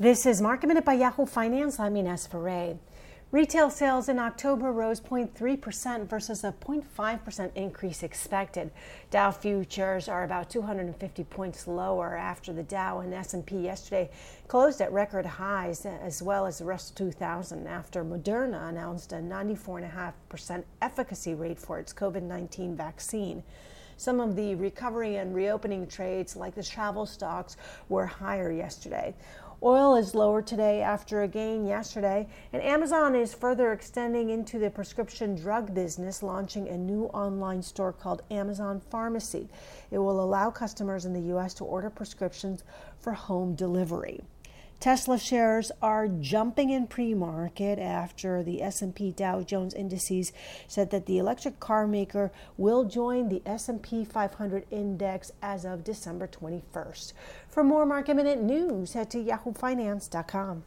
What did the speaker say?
This is Market Minute by Yahoo Finance. I'm Ines Ferre. Retail sales in October rose 0.3% versus a 0.5% increase expected. Dow futures are about 250 points lower after the Dow and S&P yesterday closed at record highs as well as the Russell 2000 after Moderna announced a 94.5% efficacy rate for its COVID-19 vaccine. Some of the recovery and reopening trades, like the travel stocks, were higher yesterday. Oil is lower today after a gain yesterday, and Amazon is further extending into the prescription drug business, launching a new online store called Amazon Pharmacy. It will allow customers in the U.S. to order prescriptions for home delivery. Tesla shares are jumping in pre-market after the S&P Dow Jones indices said that the electric car maker will join the S&P 500 index as of December 21st. For more market minute news, head to yahoofinance.com.